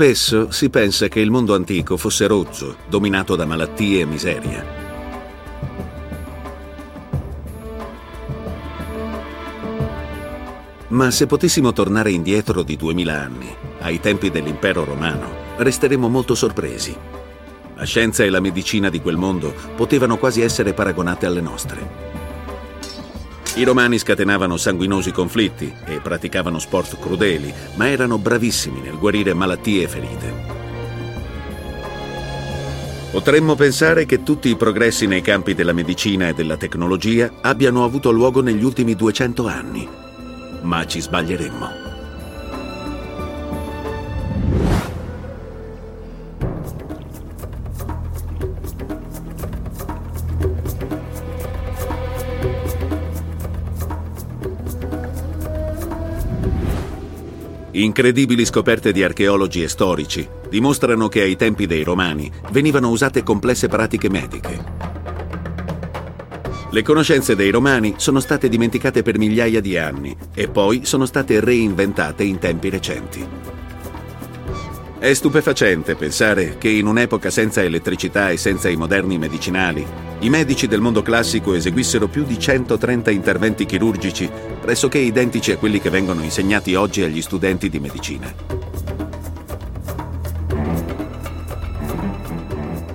Spesso si pensa che il mondo antico fosse rozzo, dominato da malattie e miseria. Ma se potessimo tornare indietro di duemila anni, ai tempi dell'impero romano, resteremmo molto sorpresi. La scienza e la medicina di quel mondo potevano quasi essere paragonate alle nostre. I romani scatenavano sanguinosi conflitti e praticavano sport crudeli, ma erano bravissimi nel guarire malattie e ferite. Potremmo pensare che tutti i progressi nei campi della medicina e della tecnologia abbiano avuto luogo negli ultimi 200 anni, ma ci sbaglieremmo. Incredibili scoperte di archeologi e storici dimostrano che ai tempi dei Romani venivano usate complesse pratiche mediche. Le conoscenze dei Romani sono state dimenticate per migliaia di anni e poi sono state reinventate in tempi recenti. È stupefacente pensare che in un'epoca senza elettricità e senza i moderni medicinali, i medici del mondo classico eseguissero più di 130 interventi chirurgici, pressoché identici a quelli che vengono insegnati oggi agli studenti di medicina.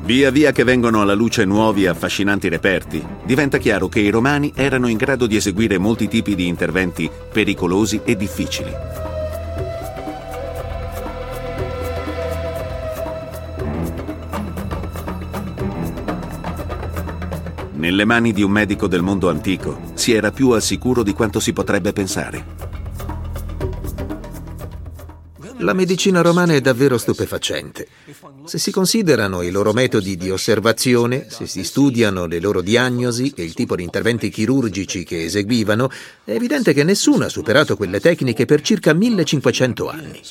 Via via che vengono alla luce nuovi e affascinanti reperti, diventa chiaro che i romani erano in grado di eseguire molti tipi di interventi pericolosi e difficili. Nelle mani di un medico del mondo antico si era più al sicuro di quanto si potrebbe pensare. La medicina romana è davvero stupefacente. Se si considerano i loro metodi di osservazione, se si studiano le loro diagnosi e il tipo di interventi chirurgici che eseguivano, è evidente che nessuno ha superato quelle tecniche per circa 1500 anni.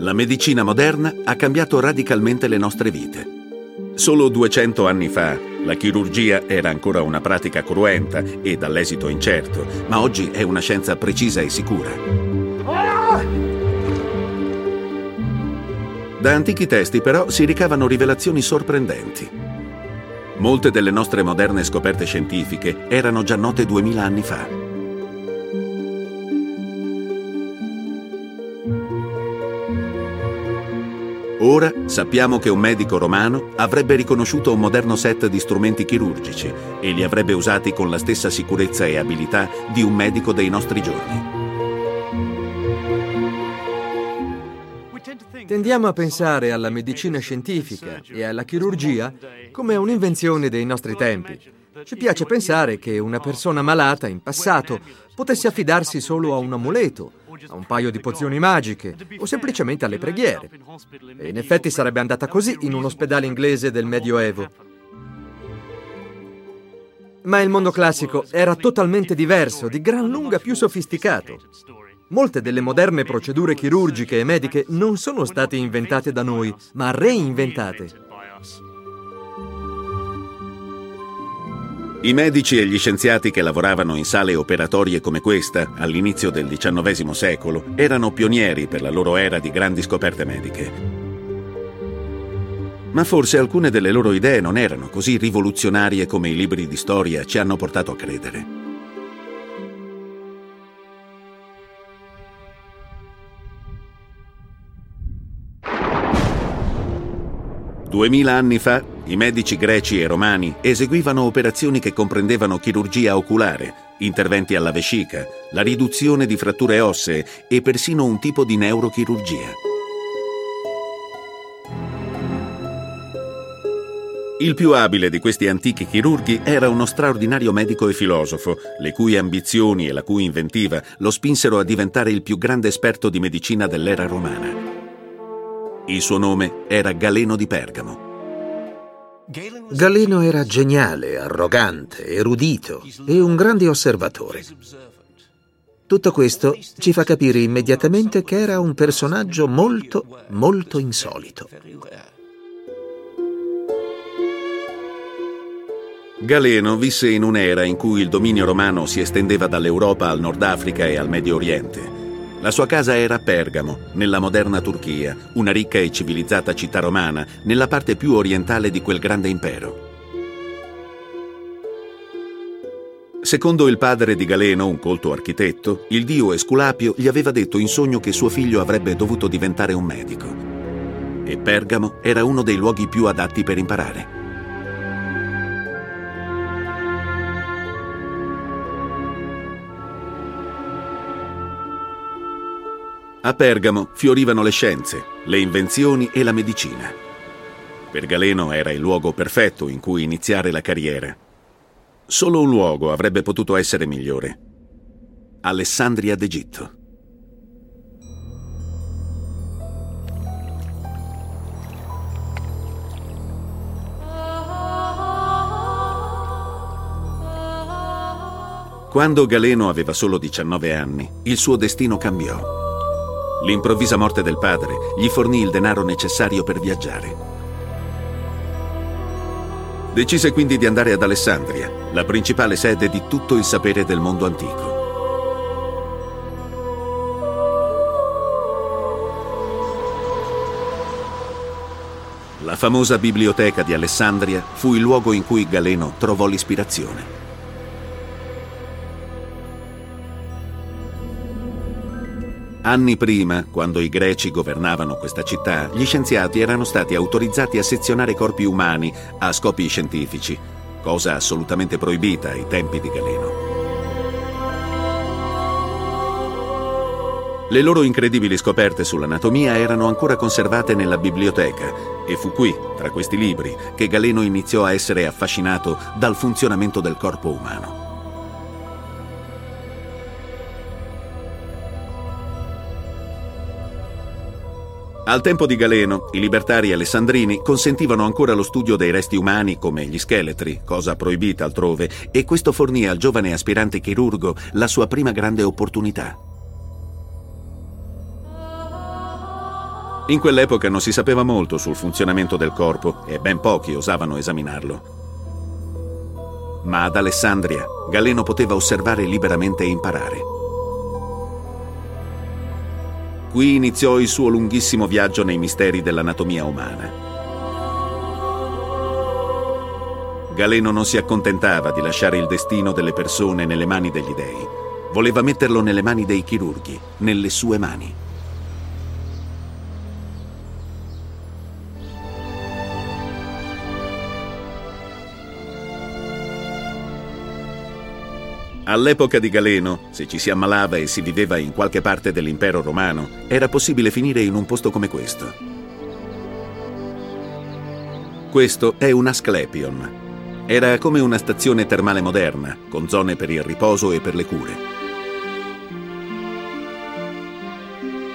La medicina moderna ha cambiato radicalmente le nostre vite. Solo 200 anni fa la chirurgia era ancora una pratica cruenta e dall'esito incerto, ma oggi è una scienza precisa e sicura. Da antichi testi però si ricavano rivelazioni sorprendenti. Molte delle nostre moderne scoperte scientifiche erano già note 2000 anni fa. Ora sappiamo che un medico romano avrebbe riconosciuto un moderno set di strumenti chirurgici e li avrebbe usati con la stessa sicurezza e abilità di un medico dei nostri giorni. Tendiamo a pensare alla medicina scientifica e alla chirurgia come a un'invenzione dei nostri tempi. Ci piace pensare che una persona malata in passato potesse affidarsi solo a un amuleto a un paio di pozioni magiche o semplicemente alle preghiere. E in effetti sarebbe andata così in un ospedale inglese del Medioevo. Ma il mondo classico era totalmente diverso, di gran lunga più sofisticato. Molte delle moderne procedure chirurgiche e mediche non sono state inventate da noi, ma reinventate. I medici e gli scienziati che lavoravano in sale operatorie come questa all'inizio del XIX secolo erano pionieri per la loro era di grandi scoperte mediche. Ma forse alcune delle loro idee non erano così rivoluzionarie come i libri di storia ci hanno portato a credere. Duemila anni fa i medici greci e romani eseguivano operazioni che comprendevano chirurgia oculare, interventi alla vescica, la riduzione di fratture ossee e persino un tipo di neurochirurgia. Il più abile di questi antichi chirurghi era uno straordinario medico e filosofo, le cui ambizioni e la cui inventiva lo spinsero a diventare il più grande esperto di medicina dell'era romana. Il suo nome era Galeno di Pergamo. Galeno era geniale, arrogante, erudito e un grande osservatore. Tutto questo ci fa capire immediatamente che era un personaggio molto, molto insolito. Galeno visse in un'era in cui il dominio romano si estendeva dall'Europa al Nord Africa e al Medio Oriente. La sua casa era a Pergamo, nella moderna Turchia, una ricca e civilizzata città romana, nella parte più orientale di quel grande impero. Secondo il padre di Galeno, un colto architetto, il dio Esculapio gli aveva detto in sogno che suo figlio avrebbe dovuto diventare un medico. E Pergamo era uno dei luoghi più adatti per imparare. A Pergamo fiorivano le scienze, le invenzioni e la medicina. Per Galeno era il luogo perfetto in cui iniziare la carriera. Solo un luogo avrebbe potuto essere migliore. Alessandria d'Egitto. Quando Galeno aveva solo 19 anni, il suo destino cambiò. L'improvvisa morte del padre gli fornì il denaro necessario per viaggiare. Decise quindi di andare ad Alessandria, la principale sede di tutto il sapere del mondo antico. La famosa biblioteca di Alessandria fu il luogo in cui Galeno trovò l'ispirazione. Anni prima, quando i greci governavano questa città, gli scienziati erano stati autorizzati a sezionare corpi umani a scopi scientifici, cosa assolutamente proibita ai tempi di Galeno. Le loro incredibili scoperte sull'anatomia erano ancora conservate nella biblioteca e fu qui, tra questi libri, che Galeno iniziò a essere affascinato dal funzionamento del corpo umano. Al tempo di Galeno, i libertari alessandrini consentivano ancora lo studio dei resti umani come gli scheletri, cosa proibita altrove, e questo fornì al giovane aspirante chirurgo la sua prima grande opportunità. In quell'epoca non si sapeva molto sul funzionamento del corpo e ben pochi osavano esaminarlo. Ma ad Alessandria Galeno poteva osservare liberamente e imparare. Qui iniziò il suo lunghissimo viaggio nei misteri dell'anatomia umana. Galeno non si accontentava di lasciare il destino delle persone nelle mani degli dei. Voleva metterlo nelle mani dei chirurghi, nelle sue mani. All'epoca di Galeno, se ci si ammalava e si viveva in qualche parte dell'impero romano, era possibile finire in un posto come questo. Questo è un Asclepion. Era come una stazione termale moderna, con zone per il riposo e per le cure.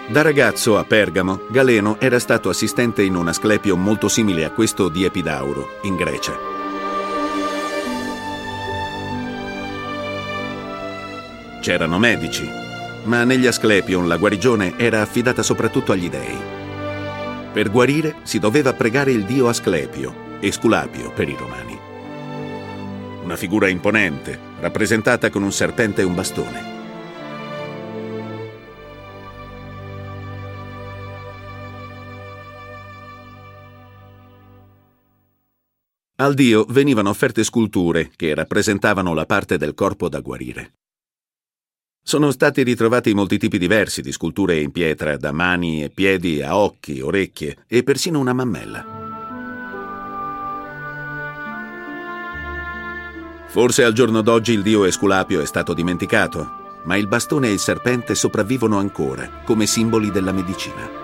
Da ragazzo a Pergamo, Galeno era stato assistente in un Asclepion molto simile a questo di Epidauro, in Grecia. C'erano medici, ma negli Asclepion la guarigione era affidata soprattutto agli dei. Per guarire si doveva pregare il dio Asclepio, Esculapio per i romani. Una figura imponente, rappresentata con un serpente e un bastone. Al dio venivano offerte sculture che rappresentavano la parte del corpo da guarire. Sono stati ritrovati molti tipi diversi di sculture in pietra, da mani e piedi a occhi, orecchie e persino una mammella. Forse al giorno d'oggi il dio Esculapio è stato dimenticato, ma il bastone e il serpente sopravvivono ancora come simboli della medicina.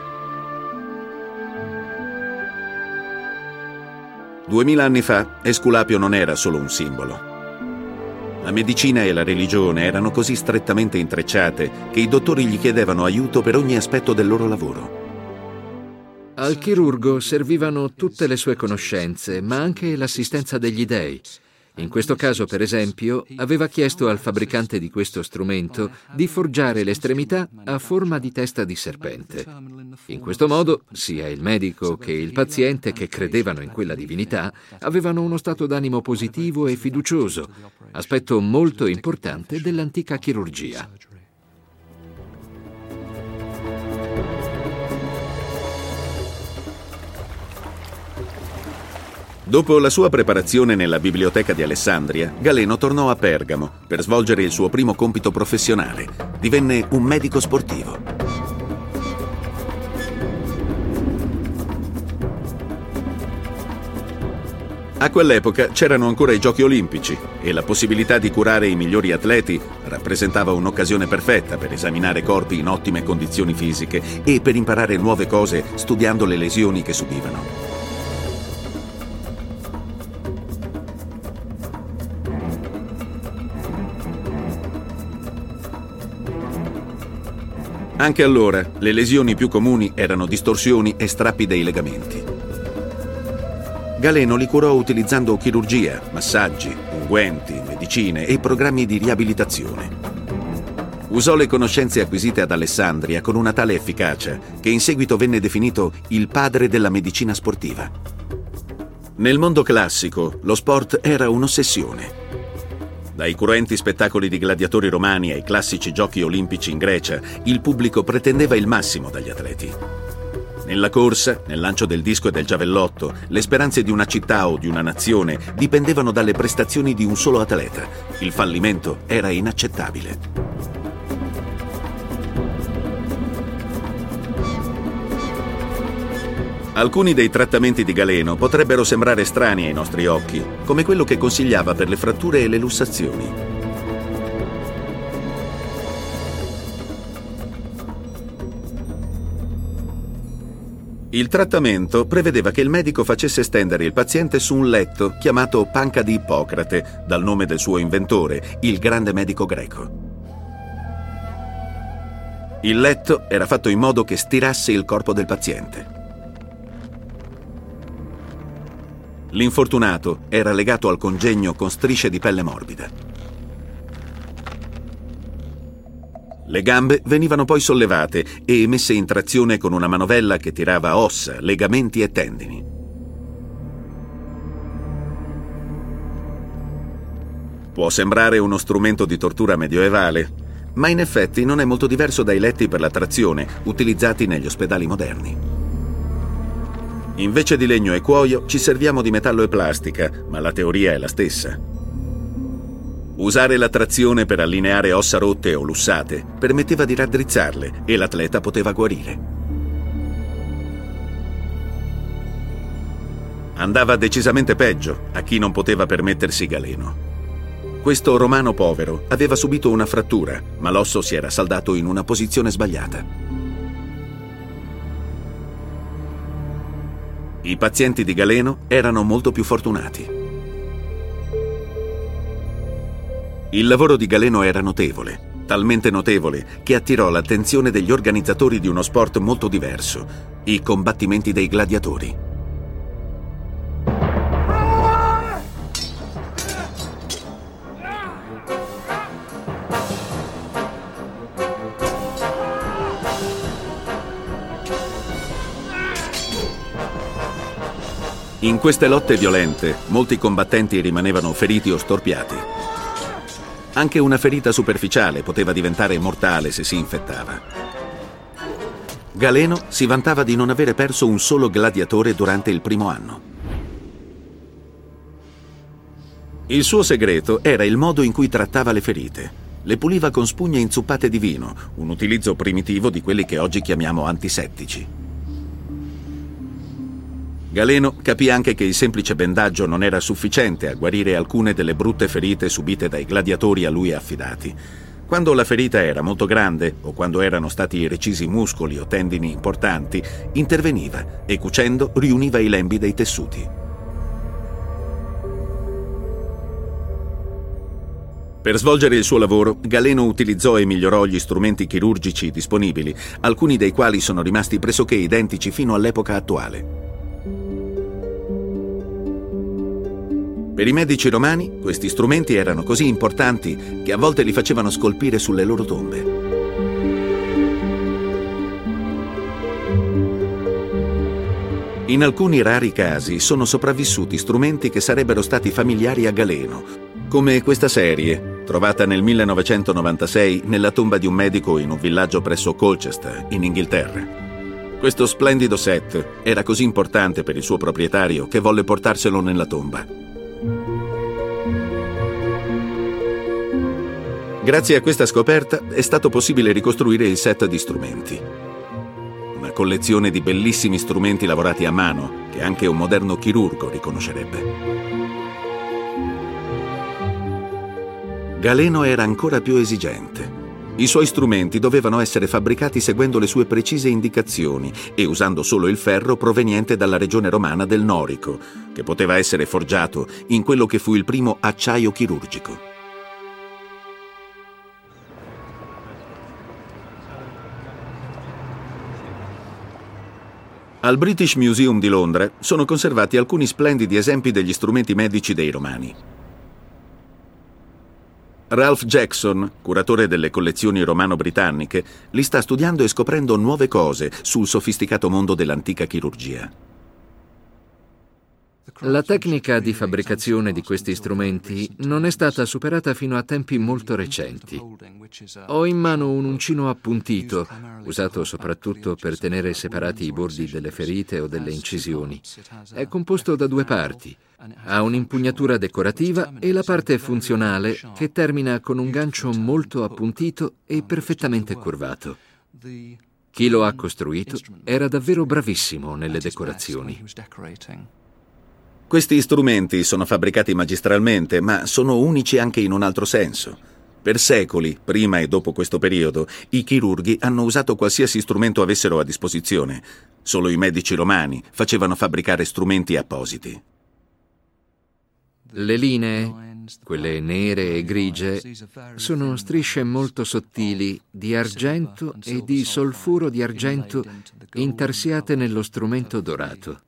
Duemila anni fa Esculapio non era solo un simbolo, la medicina e la religione erano così strettamente intrecciate che i dottori gli chiedevano aiuto per ogni aspetto del loro lavoro. Al chirurgo servivano tutte le sue conoscenze, ma anche l'assistenza degli dei. In questo caso, per esempio, aveva chiesto al fabbricante di questo strumento di forgiare l'estremità a forma di testa di serpente. In questo modo, sia il medico che il paziente che credevano in quella divinità avevano uno stato d'animo positivo e fiducioso, aspetto molto importante dell'antica chirurgia. Dopo la sua preparazione nella biblioteca di Alessandria, Galeno tornò a Pergamo per svolgere il suo primo compito professionale. Divenne un medico sportivo. A quell'epoca c'erano ancora i giochi olimpici e la possibilità di curare i migliori atleti rappresentava un'occasione perfetta per esaminare corpi in ottime condizioni fisiche e per imparare nuove cose studiando le lesioni che subivano. Anche allora le lesioni più comuni erano distorsioni e strappi dei legamenti. Galeno li curò utilizzando chirurgia, massaggi, unguenti, medicine e programmi di riabilitazione. Usò le conoscenze acquisite ad Alessandria con una tale efficacia che in seguito venne definito il padre della medicina sportiva. Nel mondo classico lo sport era un'ossessione dai cruenti spettacoli di gladiatori romani ai classici giochi olimpici in Grecia, il pubblico pretendeva il massimo dagli atleti. Nella corsa, nel lancio del disco e del giavellotto, le speranze di una città o di una nazione dipendevano dalle prestazioni di un solo atleta. Il fallimento era inaccettabile. Alcuni dei trattamenti di Galeno potrebbero sembrare strani ai nostri occhi, come quello che consigliava per le fratture e le lussazioni. Il trattamento prevedeva che il medico facesse stendere il paziente su un letto chiamato panca di Ippocrate, dal nome del suo inventore, il grande medico greco. Il letto era fatto in modo che stirasse il corpo del paziente. L'infortunato era legato al congegno con strisce di pelle morbida. Le gambe venivano poi sollevate e messe in trazione con una manovella che tirava ossa, legamenti e tendini. Può sembrare uno strumento di tortura medioevale, ma in effetti non è molto diverso dai letti per la trazione utilizzati negli ospedali moderni. Invece di legno e cuoio ci serviamo di metallo e plastica, ma la teoria è la stessa. Usare la trazione per allineare ossa rotte o lussate permetteva di raddrizzarle e l'atleta poteva guarire. Andava decisamente peggio a chi non poteva permettersi galeno. Questo romano povero aveva subito una frattura, ma l'osso si era saldato in una posizione sbagliata. I pazienti di Galeno erano molto più fortunati. Il lavoro di Galeno era notevole, talmente notevole che attirò l'attenzione degli organizzatori di uno sport molto diverso, i combattimenti dei gladiatori. In queste lotte violente, molti combattenti rimanevano feriti o storpiati. Anche una ferita superficiale poteva diventare mortale se si infettava. Galeno si vantava di non avere perso un solo gladiatore durante il primo anno. Il suo segreto era il modo in cui trattava le ferite. Le puliva con spugne inzuppate di vino, un utilizzo primitivo di quelli che oggi chiamiamo antisettici. Galeno capì anche che il semplice bendaggio non era sufficiente a guarire alcune delle brutte ferite subite dai gladiatori a lui affidati. Quando la ferita era molto grande o quando erano stati recisi muscoli o tendini importanti, interveniva e cucendo riuniva i lembi dei tessuti. Per svolgere il suo lavoro, Galeno utilizzò e migliorò gli strumenti chirurgici disponibili, alcuni dei quali sono rimasti pressoché identici fino all'epoca attuale. Per i medici romani questi strumenti erano così importanti che a volte li facevano scolpire sulle loro tombe. In alcuni rari casi sono sopravvissuti strumenti che sarebbero stati familiari a Galeno, come questa serie, trovata nel 1996 nella tomba di un medico in un villaggio presso Colchester, in Inghilterra. Questo splendido set era così importante per il suo proprietario che volle portarselo nella tomba. Grazie a questa scoperta è stato possibile ricostruire il set di strumenti collezione di bellissimi strumenti lavorati a mano che anche un moderno chirurgo riconoscerebbe. Galeno era ancora più esigente. I suoi strumenti dovevano essere fabbricati seguendo le sue precise indicazioni e usando solo il ferro proveniente dalla regione romana del Norico, che poteva essere forgiato in quello che fu il primo acciaio chirurgico. Al British Museum di Londra sono conservati alcuni splendidi esempi degli strumenti medici dei Romani. Ralph Jackson, curatore delle collezioni romano-britanniche, li sta studiando e scoprendo nuove cose sul sofisticato mondo dell'antica chirurgia. La tecnica di fabbricazione di questi strumenti non è stata superata fino a tempi molto recenti. Ho in mano un uncino appuntito, usato soprattutto per tenere separati i bordi delle ferite o delle incisioni. È composto da due parti. Ha un'impugnatura decorativa e la parte funzionale che termina con un gancio molto appuntito e perfettamente curvato. Chi lo ha costruito era davvero bravissimo nelle decorazioni. Questi strumenti sono fabbricati magistralmente, ma sono unici anche in un altro senso. Per secoli, prima e dopo questo periodo, i chirurghi hanno usato qualsiasi strumento avessero a disposizione. Solo i medici romani facevano fabbricare strumenti appositi. Le linee, quelle nere e grigie, sono strisce molto sottili di argento e di solfuro di argento intarsiate nello strumento dorato.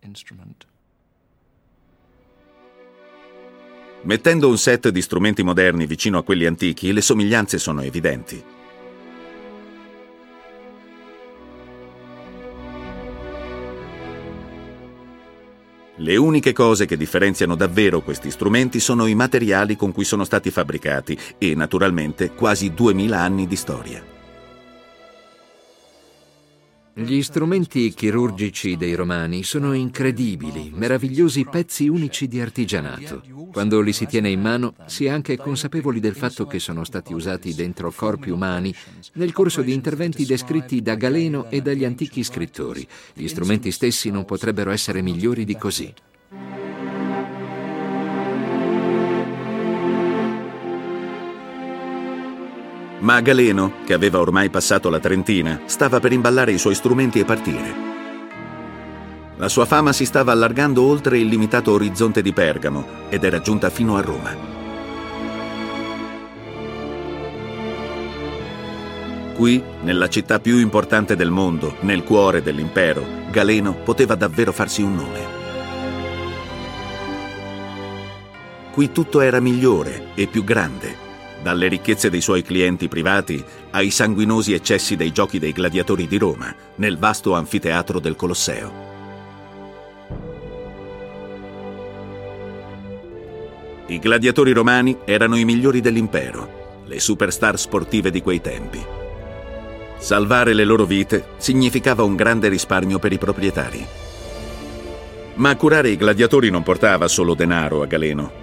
Mettendo un set di strumenti moderni vicino a quelli antichi, le somiglianze sono evidenti. Le uniche cose che differenziano davvero questi strumenti sono i materiali con cui sono stati fabbricati e, naturalmente, quasi 2000 anni di storia. Gli strumenti chirurgici dei romani sono incredibili, meravigliosi pezzi unici di artigianato. Quando li si tiene in mano si è anche consapevoli del fatto che sono stati usati dentro corpi umani nel corso di interventi descritti da Galeno e dagli antichi scrittori. Gli strumenti stessi non potrebbero essere migliori di così. Ma Galeno, che aveva ormai passato la trentina, stava per imballare i suoi strumenti e partire. La sua fama si stava allargando oltre il limitato orizzonte di Pergamo ed era giunta fino a Roma. Qui, nella città più importante del mondo, nel cuore dell'impero, Galeno poteva davvero farsi un nome. Qui tutto era migliore e più grande dalle ricchezze dei suoi clienti privati ai sanguinosi eccessi dei giochi dei gladiatori di Roma, nel vasto anfiteatro del Colosseo. I gladiatori romani erano i migliori dell'impero, le superstar sportive di quei tempi. Salvare le loro vite significava un grande risparmio per i proprietari. Ma curare i gladiatori non portava solo denaro a Galeno.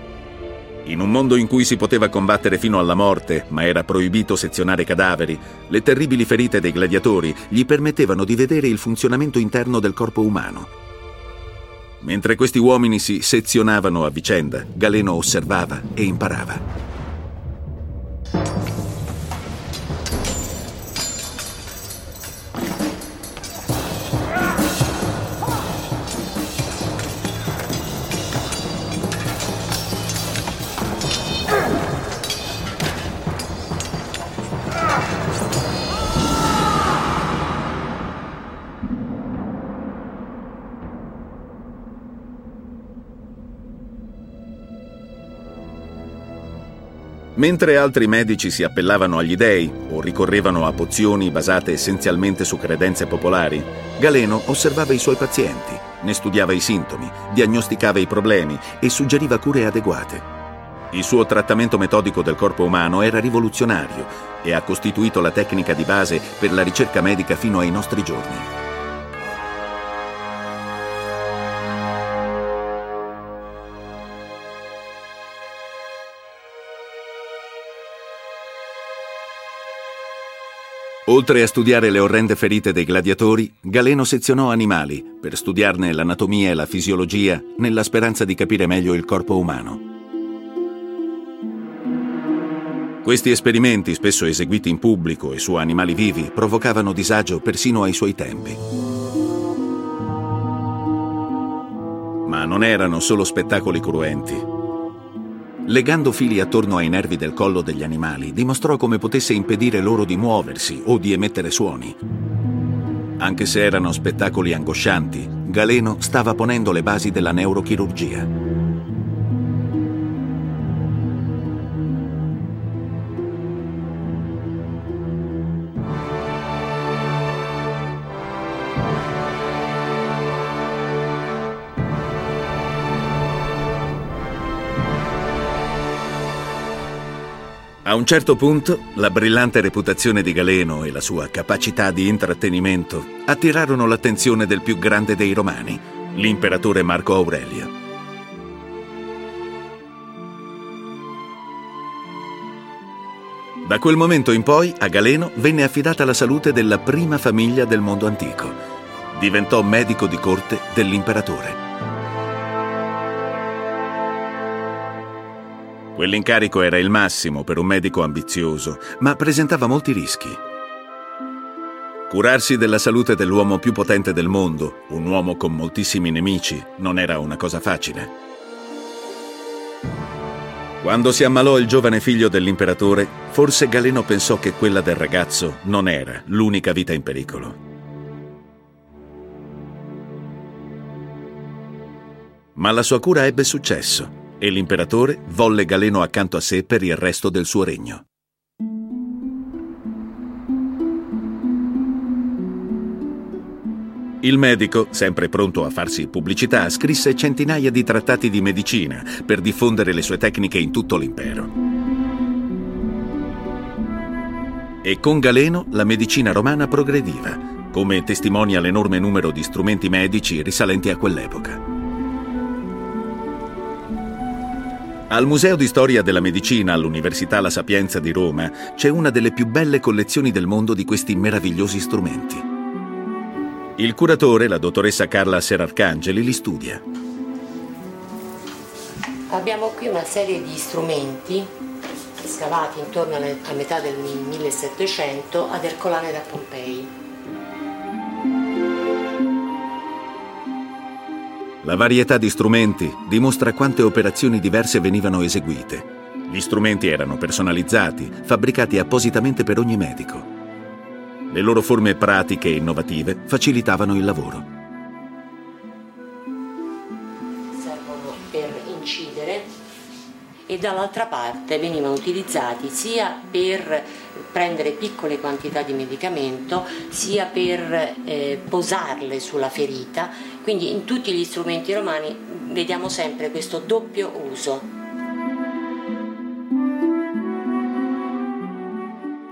In un mondo in cui si poteva combattere fino alla morte, ma era proibito sezionare cadaveri, le terribili ferite dei gladiatori gli permettevano di vedere il funzionamento interno del corpo umano. Mentre questi uomini si sezionavano a vicenda, Galeno osservava e imparava. Mentre altri medici si appellavano agli dei o ricorrevano a pozioni basate essenzialmente su credenze popolari, Galeno osservava i suoi pazienti, ne studiava i sintomi, diagnosticava i problemi e suggeriva cure adeguate. Il suo trattamento metodico del corpo umano era rivoluzionario e ha costituito la tecnica di base per la ricerca medica fino ai nostri giorni. Oltre a studiare le orrende ferite dei gladiatori, Galeno sezionò animali per studiarne l'anatomia e la fisiologia nella speranza di capire meglio il corpo umano. Questi esperimenti, spesso eseguiti in pubblico e su animali vivi, provocavano disagio persino ai suoi tempi. Ma non erano solo spettacoli cruenti. Legando fili attorno ai nervi del collo degli animali, dimostrò come potesse impedire loro di muoversi o di emettere suoni. Anche se erano spettacoli angoscianti, Galeno stava ponendo le basi della neurochirurgia. A un certo punto, la brillante reputazione di Galeno e la sua capacità di intrattenimento attirarono l'attenzione del più grande dei romani, l'imperatore Marco Aurelio. Da quel momento in poi a Galeno venne affidata la salute della prima famiglia del mondo antico. Diventò medico di corte dell'imperatore. Quell'incarico era il massimo per un medico ambizioso, ma presentava molti rischi. Curarsi della salute dell'uomo più potente del mondo, un uomo con moltissimi nemici, non era una cosa facile. Quando si ammalò il giovane figlio dell'imperatore, forse Galeno pensò che quella del ragazzo non era l'unica vita in pericolo. Ma la sua cura ebbe successo e l'imperatore volle Galeno accanto a sé per il resto del suo regno. Il medico, sempre pronto a farsi pubblicità, scrisse centinaia di trattati di medicina per diffondere le sue tecniche in tutto l'impero. E con Galeno la medicina romana progrediva, come testimonia l'enorme numero di strumenti medici risalenti a quell'epoca. Al Museo di Storia della Medicina all'Università La Sapienza di Roma c'è una delle più belle collezioni del mondo di questi meravigliosi strumenti. Il curatore, la dottoressa Carla Serarcangeli, li studia. Abbiamo qui una serie di strumenti scavati intorno a metà del 1700 ad Ercolane da Pompei. La varietà di strumenti dimostra quante operazioni diverse venivano eseguite. Gli strumenti erano personalizzati, fabbricati appositamente per ogni medico. Le loro forme pratiche e innovative facilitavano il lavoro. E dall'altra parte venivano utilizzati sia per prendere piccole quantità di medicamento sia per eh, posarle sulla ferita, quindi in tutti gli strumenti romani vediamo sempre questo doppio uso.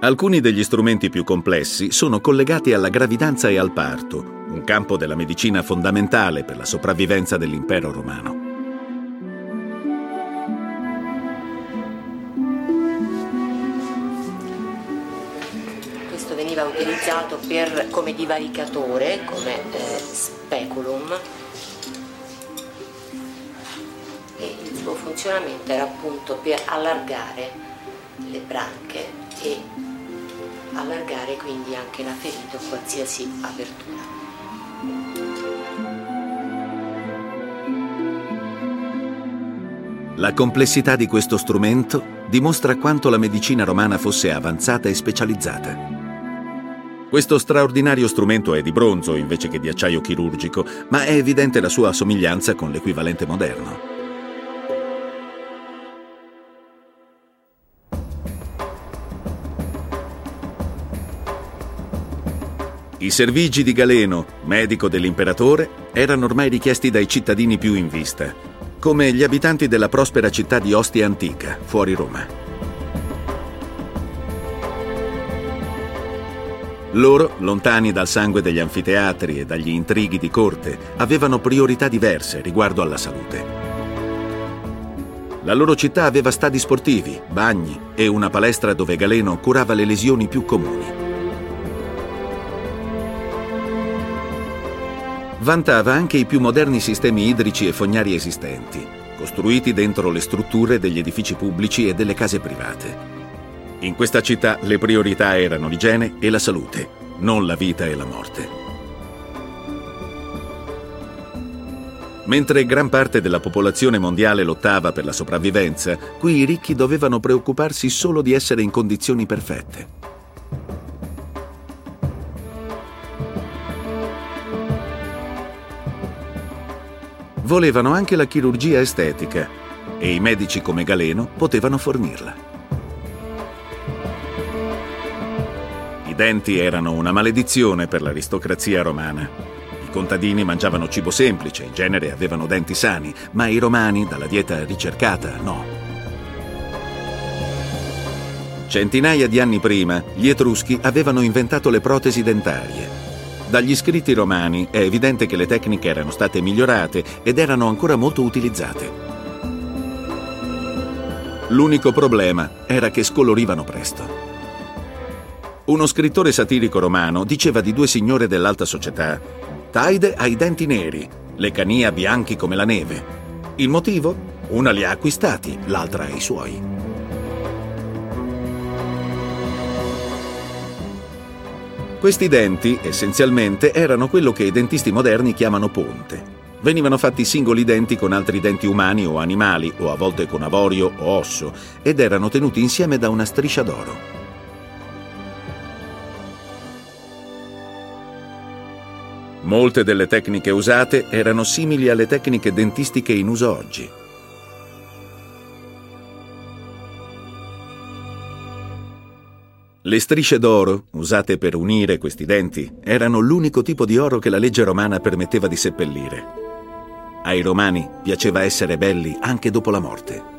Alcuni degli strumenti più complessi sono collegati alla gravidanza e al parto, un campo della medicina fondamentale per la sopravvivenza dell'impero romano. Utilizzato per, come divaricatore, come eh, speculum e il suo funzionamento era appunto per allargare le branche e allargare quindi anche la ferita o qualsiasi apertura. La complessità di questo strumento dimostra quanto la medicina romana fosse avanzata e specializzata. Questo straordinario strumento è di bronzo invece che di acciaio chirurgico, ma è evidente la sua somiglianza con l'equivalente moderno. I servigi di Galeno, medico dell'imperatore, erano ormai richiesti dai cittadini più in vista, come gli abitanti della prospera città di Ostia Antica, fuori Roma. Loro, lontani dal sangue degli anfiteatri e dagli intrighi di corte, avevano priorità diverse riguardo alla salute. La loro città aveva stadi sportivi, bagni e una palestra dove Galeno curava le lesioni più comuni. Vantava anche i più moderni sistemi idrici e fognari esistenti, costruiti dentro le strutture degli edifici pubblici e delle case private. In questa città le priorità erano l'igiene e la salute, non la vita e la morte. Mentre gran parte della popolazione mondiale lottava per la sopravvivenza, qui i ricchi dovevano preoccuparsi solo di essere in condizioni perfette. volevano anche la chirurgia estetica e i medici come Galeno potevano fornirla. Denti erano una maledizione per l'aristocrazia romana. I contadini mangiavano cibo semplice, in genere avevano denti sani, ma i romani, dalla dieta ricercata, no. Centinaia di anni prima, gli Etruschi avevano inventato le protesi dentarie dagli scritti romani è evidente che le tecniche erano state migliorate ed erano ancora molto utilizzate. L'unico problema era che scolorivano presto. Uno scrittore satirico romano diceva di due signore dell'alta società Taide ha i denti neri, le cania bianchi come la neve. Il motivo? Una li ha acquistati, l'altra ha i suoi. Questi denti, essenzialmente, erano quello che i dentisti moderni chiamano ponte. Venivano fatti singoli denti con altri denti umani o animali, o a volte con avorio o osso, ed erano tenuti insieme da una striscia d'oro. Molte delle tecniche usate erano simili alle tecniche dentistiche in uso oggi. Le strisce d'oro, usate per unire questi denti, erano l'unico tipo di oro che la legge romana permetteva di seppellire. Ai romani piaceva essere belli anche dopo la morte.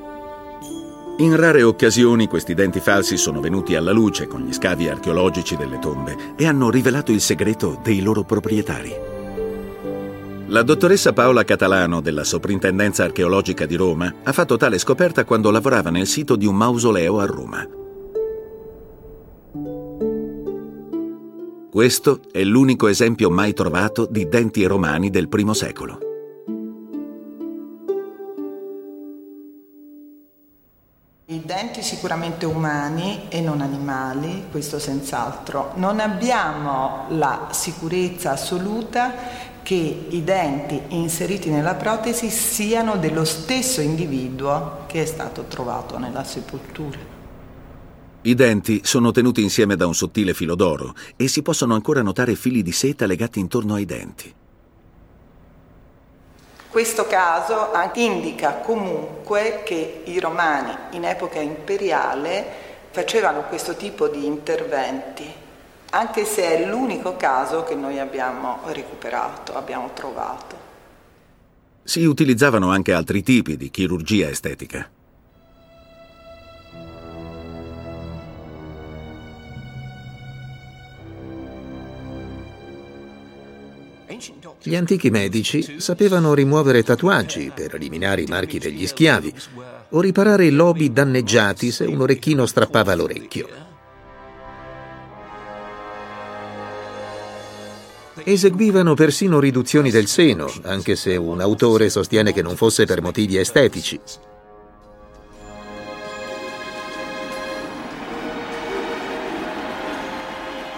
In rare occasioni questi denti falsi sono venuti alla luce con gli scavi archeologici delle tombe e hanno rivelato il segreto dei loro proprietari. La dottoressa Paola Catalano della Soprintendenza Archeologica di Roma ha fatto tale scoperta quando lavorava nel sito di un mausoleo a Roma. Questo è l'unico esempio mai trovato di denti romani del primo secolo. I denti sicuramente umani e non animali, questo senz'altro. Non abbiamo la sicurezza assoluta che i denti inseriti nella protesi siano dello stesso individuo che è stato trovato nella sepoltura. I denti sono tenuti insieme da un sottile filo d'oro e si possono ancora notare fili di seta legati intorno ai denti. Questo caso indica comunque che i romani in epoca imperiale facevano questo tipo di interventi, anche se è l'unico caso che noi abbiamo recuperato, abbiamo trovato. Si utilizzavano anche altri tipi di chirurgia estetica. Gli antichi medici sapevano rimuovere tatuaggi per eliminare i marchi degli schiavi o riparare i lobi danneggiati se un orecchino strappava l'orecchio. Eseguivano persino riduzioni del seno, anche se un autore sostiene che non fosse per motivi estetici.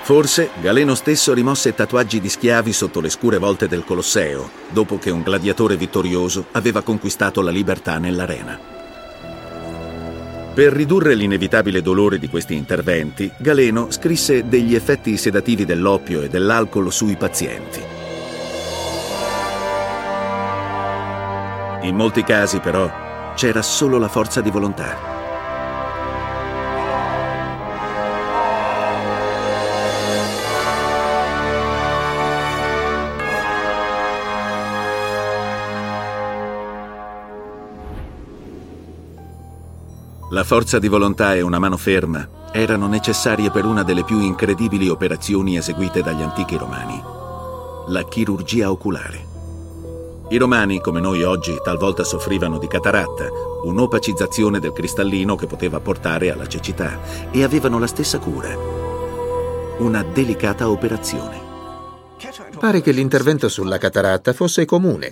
Forse Galeno stesso rimosse tatuaggi di schiavi sotto le scure volte del Colosseo, dopo che un gladiatore vittorioso aveva conquistato la libertà nell'arena. Per ridurre l'inevitabile dolore di questi interventi, Galeno scrisse degli effetti sedativi dell'oppio e dell'alcol sui pazienti. In molti casi, però, c'era solo la forza di volontà. La forza di volontà e una mano ferma erano necessarie per una delle più incredibili operazioni eseguite dagli antichi romani, la chirurgia oculare. I romani, come noi oggi, talvolta soffrivano di cataratta, un'opacizzazione del cristallino che poteva portare alla cecità, e avevano la stessa cura. Una delicata operazione. Pare che l'intervento sulla cataratta fosse comune.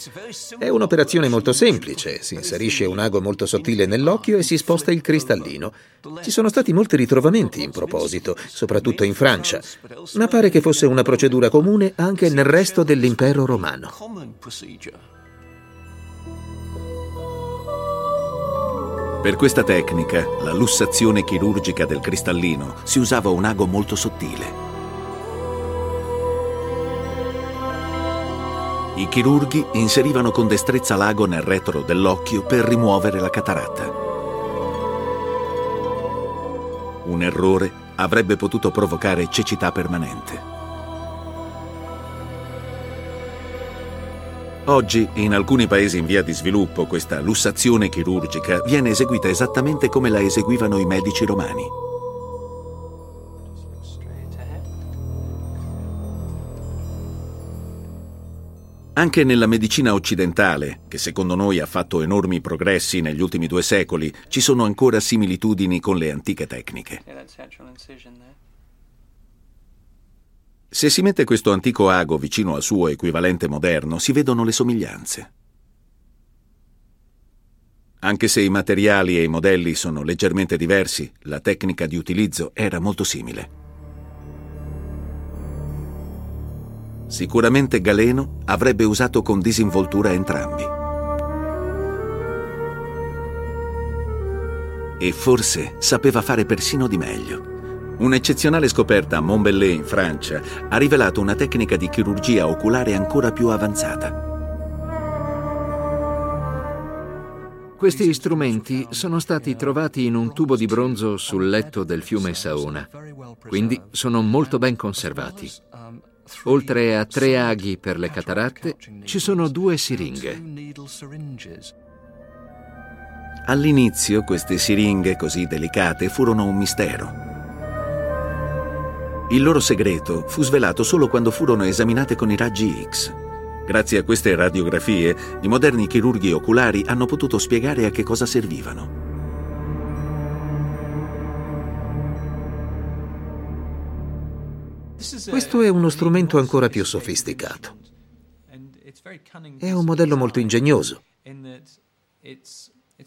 È un'operazione molto semplice, si inserisce un ago molto sottile nell'occhio e si sposta il cristallino. Ci sono stati molti ritrovamenti in proposito, soprattutto in Francia, ma pare che fosse una procedura comune anche nel resto dell'impero romano. Per questa tecnica, la lussazione chirurgica del cristallino, si usava un ago molto sottile. I chirurghi inserivano con destrezza l'ago nel retro dell'occhio per rimuovere la cataratta. Un errore avrebbe potuto provocare cecità permanente. Oggi, in alcuni paesi in via di sviluppo, questa lussazione chirurgica viene eseguita esattamente come la eseguivano i medici romani. Anche nella medicina occidentale, che secondo noi ha fatto enormi progressi negli ultimi due secoli, ci sono ancora similitudini con le antiche tecniche. Se si mette questo antico ago vicino al suo equivalente moderno, si vedono le somiglianze. Anche se i materiali e i modelli sono leggermente diversi, la tecnica di utilizzo era molto simile. Sicuramente Galeno avrebbe usato con disinvoltura entrambi. E forse sapeva fare persino di meglio. Un'eccezionale scoperta a Montbellet in Francia ha rivelato una tecnica di chirurgia oculare ancora più avanzata. Questi strumenti sono stati trovati in un tubo di bronzo sul letto del fiume Saona, quindi sono molto ben conservati. Oltre a tre aghi per le cataratte, ci sono due siringhe. All'inizio queste siringhe così delicate furono un mistero. Il loro segreto fu svelato solo quando furono esaminate con i raggi X. Grazie a queste radiografie, i moderni chirurghi oculari hanno potuto spiegare a che cosa servivano. Questo è uno strumento ancora più sofisticato. È un modello molto ingegnoso.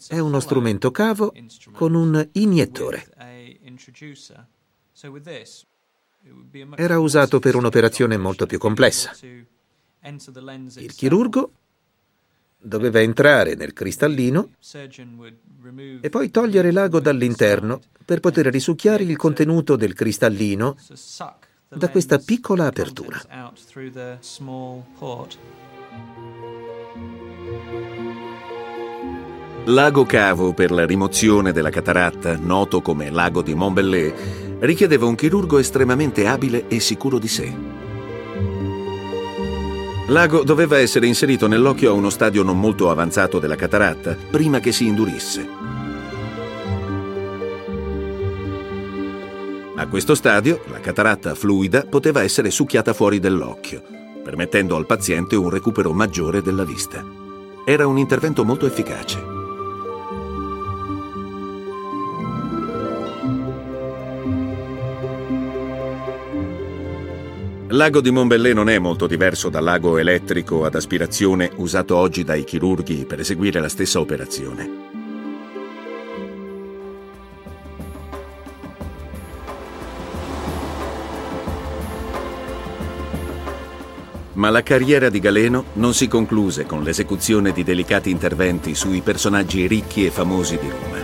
È uno strumento cavo con un iniettore. Era usato per un'operazione molto più complessa. Il chirurgo doveva entrare nel cristallino e poi togliere l'ago dall'interno per poter risucchiare il contenuto del cristallino da questa piccola apertura. Lago cavo per la rimozione della cataratta, noto come lago di Montbellet, richiedeva un chirurgo estremamente abile e sicuro di sé. L'ago doveva essere inserito nell'occhio a uno stadio non molto avanzato della cataratta, prima che si indurisse. A questo stadio, la cataratta fluida poteva essere succhiata fuori dell'occhio, permettendo al paziente un recupero maggiore della vista. Era un intervento molto efficace. L'ago di Montbellet non è molto diverso dal lago elettrico ad aspirazione usato oggi dai chirurghi per eseguire la stessa operazione. Ma la carriera di Galeno non si concluse con l'esecuzione di delicati interventi sui personaggi ricchi e famosi di Roma.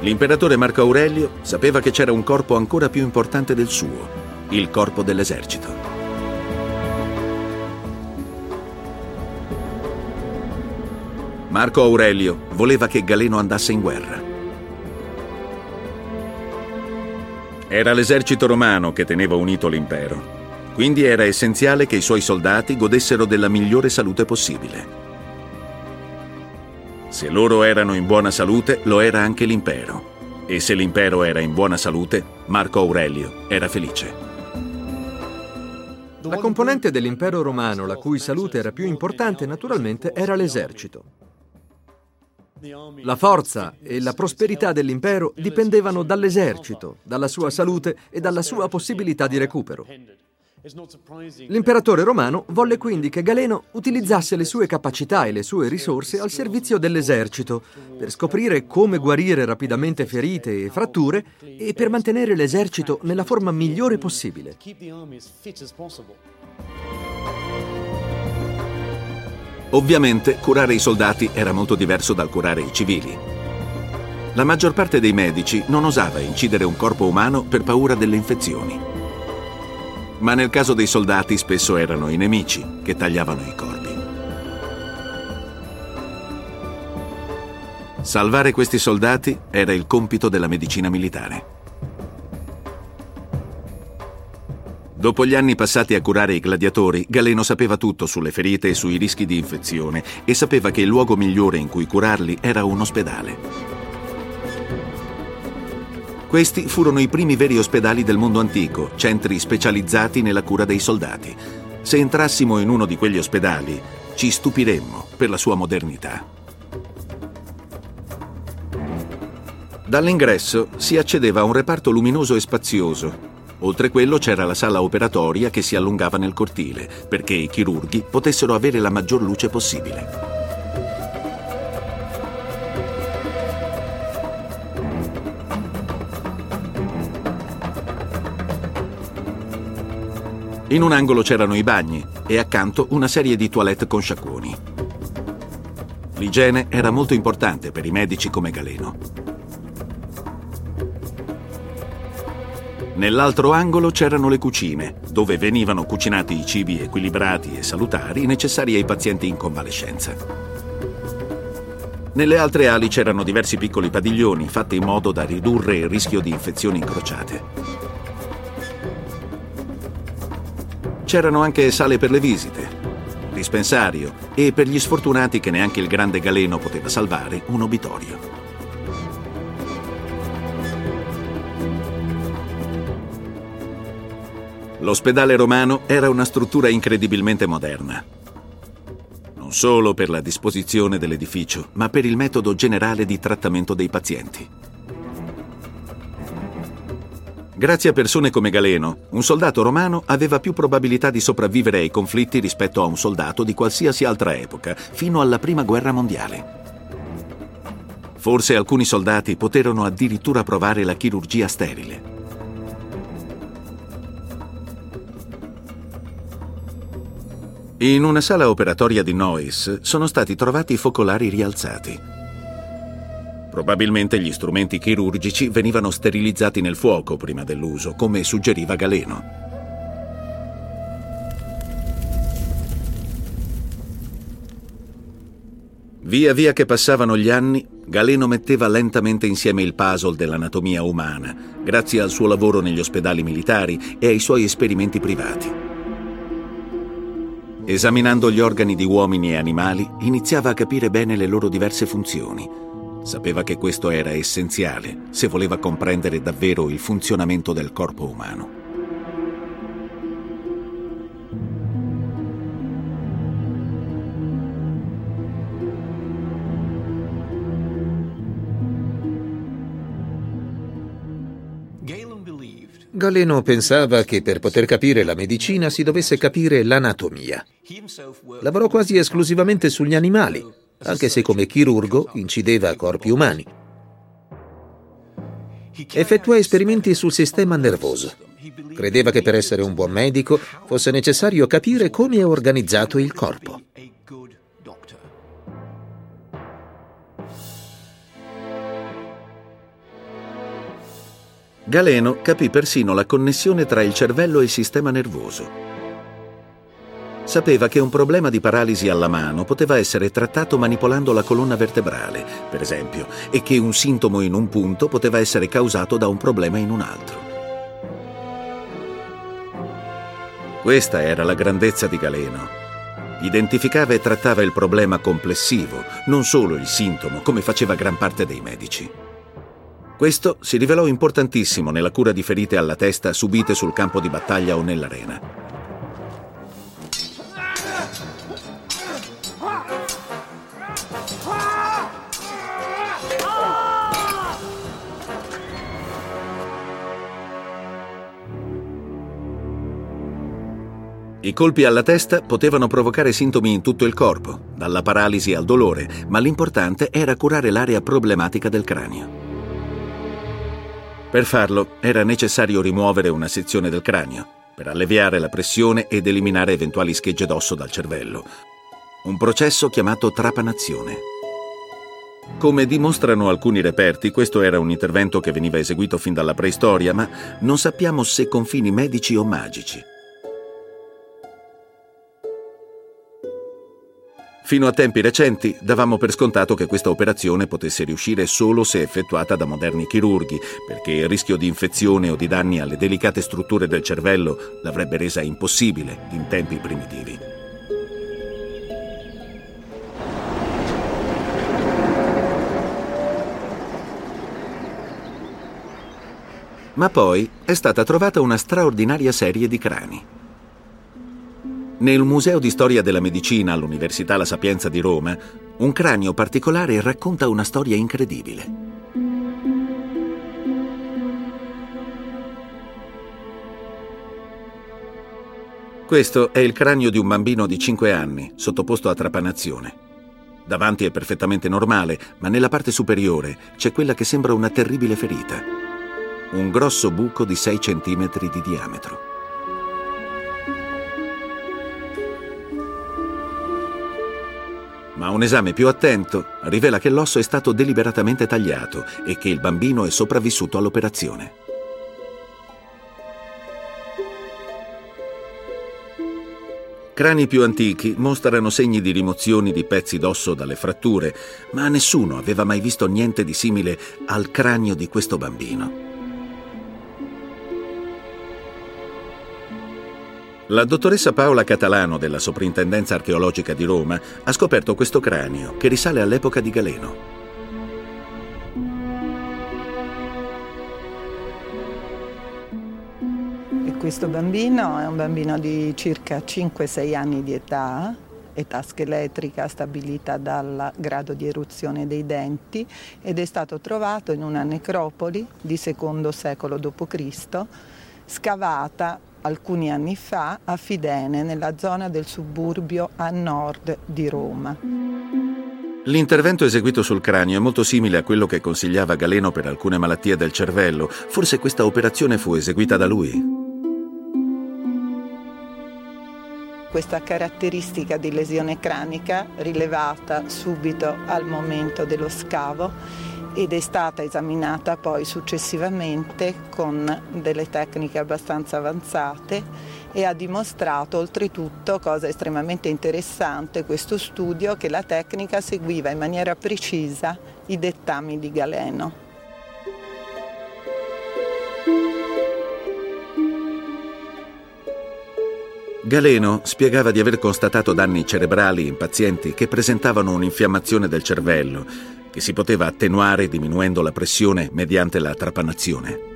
L'imperatore Marco Aurelio sapeva che c'era un corpo ancora più importante del suo, il corpo dell'esercito. Marco Aurelio voleva che Galeno andasse in guerra. Era l'esercito romano che teneva unito l'impero quindi era essenziale che i suoi soldati godessero della migliore salute possibile. Se loro erano in buona salute, lo era anche l'impero. E se l'impero era in buona salute, Marco Aurelio era felice. La componente dell'impero romano la cui salute era più importante naturalmente era l'esercito. La forza e la prosperità dell'impero dipendevano dall'esercito, dalla sua salute e dalla sua possibilità di recupero. L'imperatore romano volle quindi che Galeno utilizzasse le sue capacità e le sue risorse al servizio dell'esercito per scoprire come guarire rapidamente ferite e fratture e per mantenere l'esercito nella forma migliore possibile. Ovviamente curare i soldati era molto diverso dal curare i civili. La maggior parte dei medici non osava incidere un corpo umano per paura delle infezioni. Ma nel caso dei soldati spesso erano i nemici che tagliavano i corpi. Salvare questi soldati era il compito della medicina militare. Dopo gli anni passati a curare i gladiatori, Galeno sapeva tutto sulle ferite e sui rischi di infezione e sapeva che il luogo migliore in cui curarli era un ospedale. Questi furono i primi veri ospedali del mondo antico, centri specializzati nella cura dei soldati. Se entrassimo in uno di quegli ospedali, ci stupiremmo per la sua modernità. Dall'ingresso si accedeva a un reparto luminoso e spazioso, Oltre quello c'era la sala operatoria che si allungava nel cortile, perché i chirurghi potessero avere la maggior luce possibile. In un angolo c'erano i bagni e accanto una serie di toilette con sciacquoni. L'igiene era molto importante per i medici come Galeno. Nell'altro angolo c'erano le cucine, dove venivano cucinati i cibi equilibrati e salutari necessari ai pazienti in convalescenza. Nelle altre ali c'erano diversi piccoli padiglioni fatti in modo da ridurre il rischio di infezioni incrociate. C'erano anche sale per le visite, dispensario e per gli sfortunati che neanche il grande Galeno poteva salvare, un obitorio. L'ospedale romano era una struttura incredibilmente moderna. Non solo per la disposizione dell'edificio, ma per il metodo generale di trattamento dei pazienti. Grazie a persone come Galeno, un soldato romano aveva più probabilità di sopravvivere ai conflitti rispetto a un soldato di qualsiasi altra epoca, fino alla Prima Guerra Mondiale. Forse alcuni soldati poterono addirittura provare la chirurgia sterile. In una sala operatoria di Nois sono stati trovati focolari rialzati. Probabilmente gli strumenti chirurgici venivano sterilizzati nel fuoco prima dell'uso, come suggeriva Galeno. Via via che passavano gli anni, Galeno metteva lentamente insieme il puzzle dell'anatomia umana, grazie al suo lavoro negli ospedali militari e ai suoi esperimenti privati. Esaminando gli organi di uomini e animali, iniziava a capire bene le loro diverse funzioni. Sapeva che questo era essenziale se voleva comprendere davvero il funzionamento del corpo umano. Galeno pensava che per poter capire la medicina si dovesse capire l'anatomia. Lavorò quasi esclusivamente sugli animali, anche se come chirurgo incideva corpi umani. Effettuò esperimenti sul sistema nervoso. Credeva che per essere un buon medico fosse necessario capire come è organizzato il corpo. Galeno capì persino la connessione tra il cervello e il sistema nervoso. Sapeva che un problema di paralisi alla mano poteva essere trattato manipolando la colonna vertebrale, per esempio, e che un sintomo in un punto poteva essere causato da un problema in un altro. Questa era la grandezza di Galeno. Identificava e trattava il problema complessivo, non solo il sintomo, come faceva gran parte dei medici. Questo si rivelò importantissimo nella cura di ferite alla testa subite sul campo di battaglia o nell'arena. I colpi alla testa potevano provocare sintomi in tutto il corpo, dalla paralisi al dolore, ma l'importante era curare l'area problematica del cranio. Per farlo era necessario rimuovere una sezione del cranio, per alleviare la pressione ed eliminare eventuali schegge d'osso dal cervello. Un processo chiamato trapanazione. Come dimostrano alcuni reperti, questo era un intervento che veniva eseguito fin dalla preistoria, ma non sappiamo se con fini medici o magici. Fino a tempi recenti davamo per scontato che questa operazione potesse riuscire solo se effettuata da moderni chirurghi, perché il rischio di infezione o di danni alle delicate strutture del cervello l'avrebbe resa impossibile in tempi primitivi. Ma poi è stata trovata una straordinaria serie di crani. Nel Museo di Storia della Medicina all'Università La Sapienza di Roma, un cranio particolare racconta una storia incredibile. Questo è il cranio di un bambino di 5 anni, sottoposto a trapanazione. Davanti è perfettamente normale, ma nella parte superiore c'è quella che sembra una terribile ferita. Un grosso buco di 6 cm di diametro. Ma un esame più attento rivela che l'osso è stato deliberatamente tagliato e che il bambino è sopravvissuto all'operazione. Crani più antichi mostrano segni di rimozioni di pezzi d'osso dalle fratture, ma nessuno aveva mai visto niente di simile al cranio di questo bambino. La dottoressa Paola Catalano della Soprintendenza Archeologica di Roma ha scoperto questo cranio che risale all'epoca di Galeno. E questo bambino è un bambino di circa 5-6 anni di età, età scheletrica stabilita dal grado di eruzione dei denti ed è stato trovato in una necropoli di secondo secolo d.C. scavata alcuni anni fa a Fidene, nella zona del suburbio a nord di Roma. L'intervento eseguito sul cranio è molto simile a quello che consigliava Galeno per alcune malattie del cervello. Forse questa operazione fu eseguita da lui. Questa caratteristica di lesione cranica rilevata subito al momento dello scavo ed è stata esaminata poi successivamente con delle tecniche abbastanza avanzate e ha dimostrato oltretutto, cosa estremamente interessante, questo studio che la tecnica seguiva in maniera precisa i dettami di Galeno. Galeno spiegava di aver constatato danni cerebrali in pazienti che presentavano un'infiammazione del cervello che si poteva attenuare diminuendo la pressione mediante la trapanazione.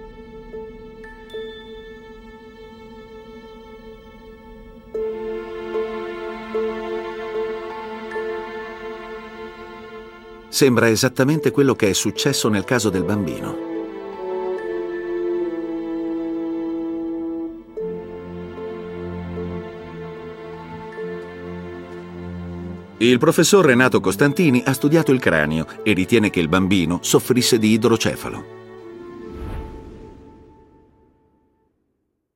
Sembra esattamente quello che è successo nel caso del bambino. Il professor Renato Costantini ha studiato il cranio e ritiene che il bambino soffrisse di idrocefalo.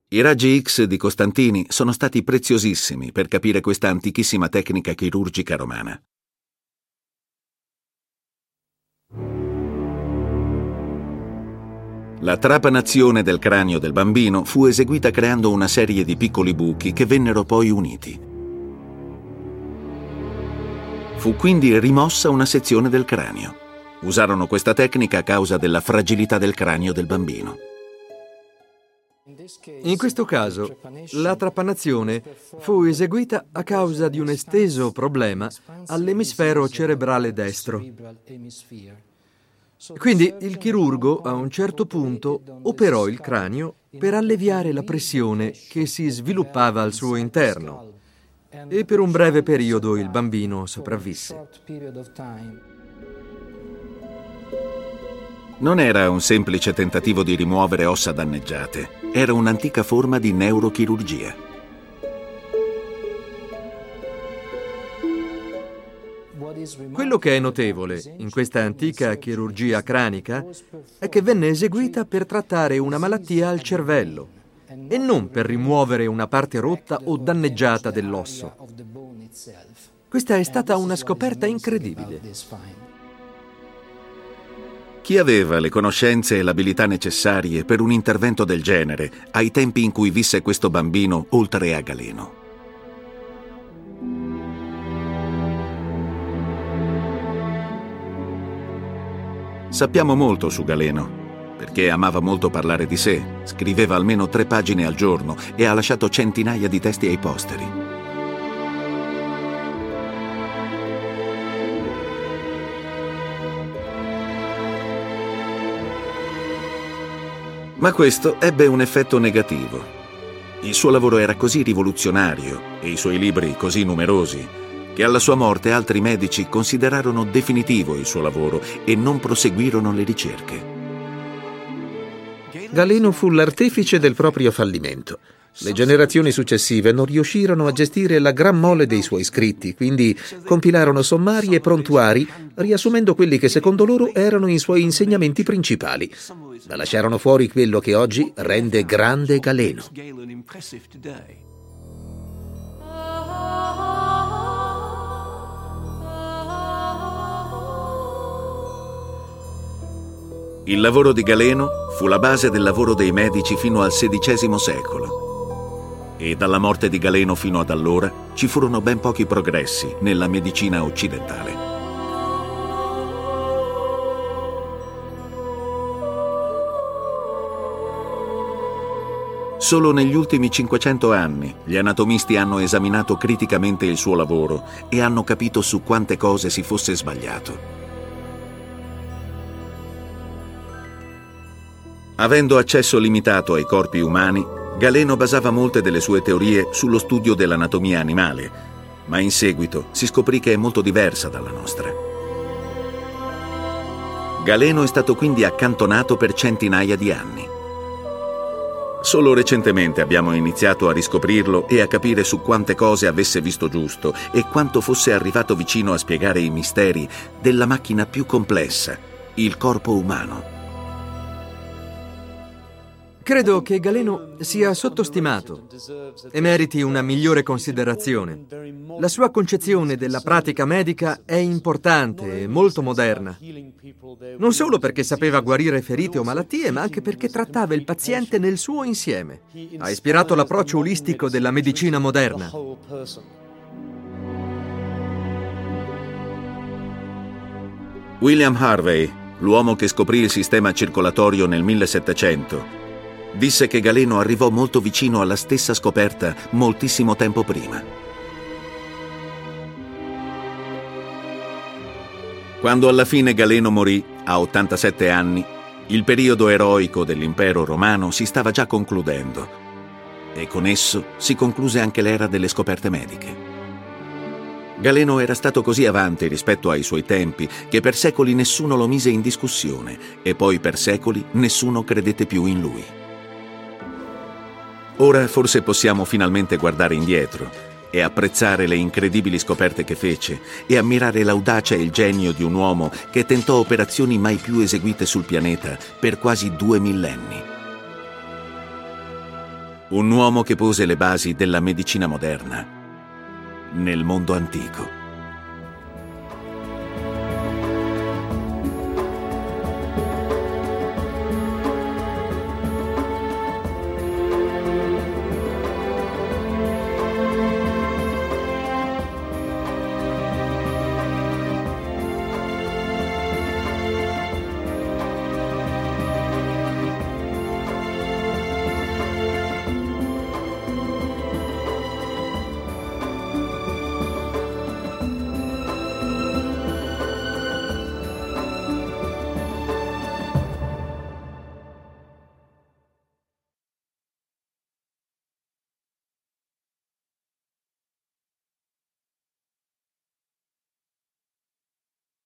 I raggi X di Costantini sono stati preziosissimi per capire questa antichissima tecnica chirurgica romana. La trapanazione del cranio del bambino fu eseguita creando una serie di piccoli buchi che vennero poi uniti. Fu quindi rimossa una sezione del cranio. Usarono questa tecnica a causa della fragilità del cranio del bambino. In questo caso, la trapanazione fu eseguita a causa di un esteso problema all'emisfero cerebrale destro. Quindi il chirurgo a un certo punto operò il cranio per alleviare la pressione che si sviluppava al suo interno e per un breve periodo il bambino sopravvisse. Non era un semplice tentativo di rimuovere ossa danneggiate, era un'antica forma di neurochirurgia. Quello che è notevole in questa antica chirurgia cranica è che venne eseguita per trattare una malattia al cervello e non per rimuovere una parte rotta o danneggiata dell'osso. Questa è stata una scoperta incredibile. Chi aveva le conoscenze e l'abilità necessarie per un intervento del genere ai tempi in cui visse questo bambino oltre a Galeno? Sappiamo molto su Galeno, perché amava molto parlare di sé, scriveva almeno tre pagine al giorno e ha lasciato centinaia di testi ai posteri. Ma questo ebbe un effetto negativo. Il suo lavoro era così rivoluzionario e i suoi libri così numerosi che alla sua morte altri medici considerarono definitivo il suo lavoro e non proseguirono le ricerche. Galeno fu l'artefice del proprio fallimento. Le generazioni successive non riuscirono a gestire la gran mole dei suoi scritti, quindi compilarono sommari e prontuari, riassumendo quelli che secondo loro erano i suoi insegnamenti principali, ma lasciarono fuori quello che oggi rende grande Galeno. Il lavoro di Galeno fu la base del lavoro dei medici fino al XVI secolo e dalla morte di Galeno fino ad allora ci furono ben pochi progressi nella medicina occidentale. Solo negli ultimi 500 anni gli anatomisti hanno esaminato criticamente il suo lavoro e hanno capito su quante cose si fosse sbagliato. Avendo accesso limitato ai corpi umani, Galeno basava molte delle sue teorie sullo studio dell'anatomia animale, ma in seguito si scoprì che è molto diversa dalla nostra. Galeno è stato quindi accantonato per centinaia di anni. Solo recentemente abbiamo iniziato a riscoprirlo e a capire su quante cose avesse visto giusto e quanto fosse arrivato vicino a spiegare i misteri della macchina più complessa, il corpo umano. Credo che Galeno sia sottostimato e meriti una migliore considerazione. La sua concezione della pratica medica è importante e molto moderna. Non solo perché sapeva guarire ferite o malattie, ma anche perché trattava il paziente nel suo insieme. Ha ispirato l'approccio olistico della medicina moderna. William Harvey, l'uomo che scoprì il sistema circolatorio nel 1700, disse che Galeno arrivò molto vicino alla stessa scoperta moltissimo tempo prima. Quando alla fine Galeno morì, a 87 anni, il periodo eroico dell'impero romano si stava già concludendo e con esso si concluse anche l'era delle scoperte mediche. Galeno era stato così avanti rispetto ai suoi tempi che per secoli nessuno lo mise in discussione e poi per secoli nessuno credette più in lui. Ora forse possiamo finalmente guardare indietro e apprezzare le incredibili scoperte che fece e ammirare l'audacia e il genio di un uomo che tentò operazioni mai più eseguite sul pianeta per quasi due millenni. Un uomo che pose le basi della medicina moderna nel mondo antico.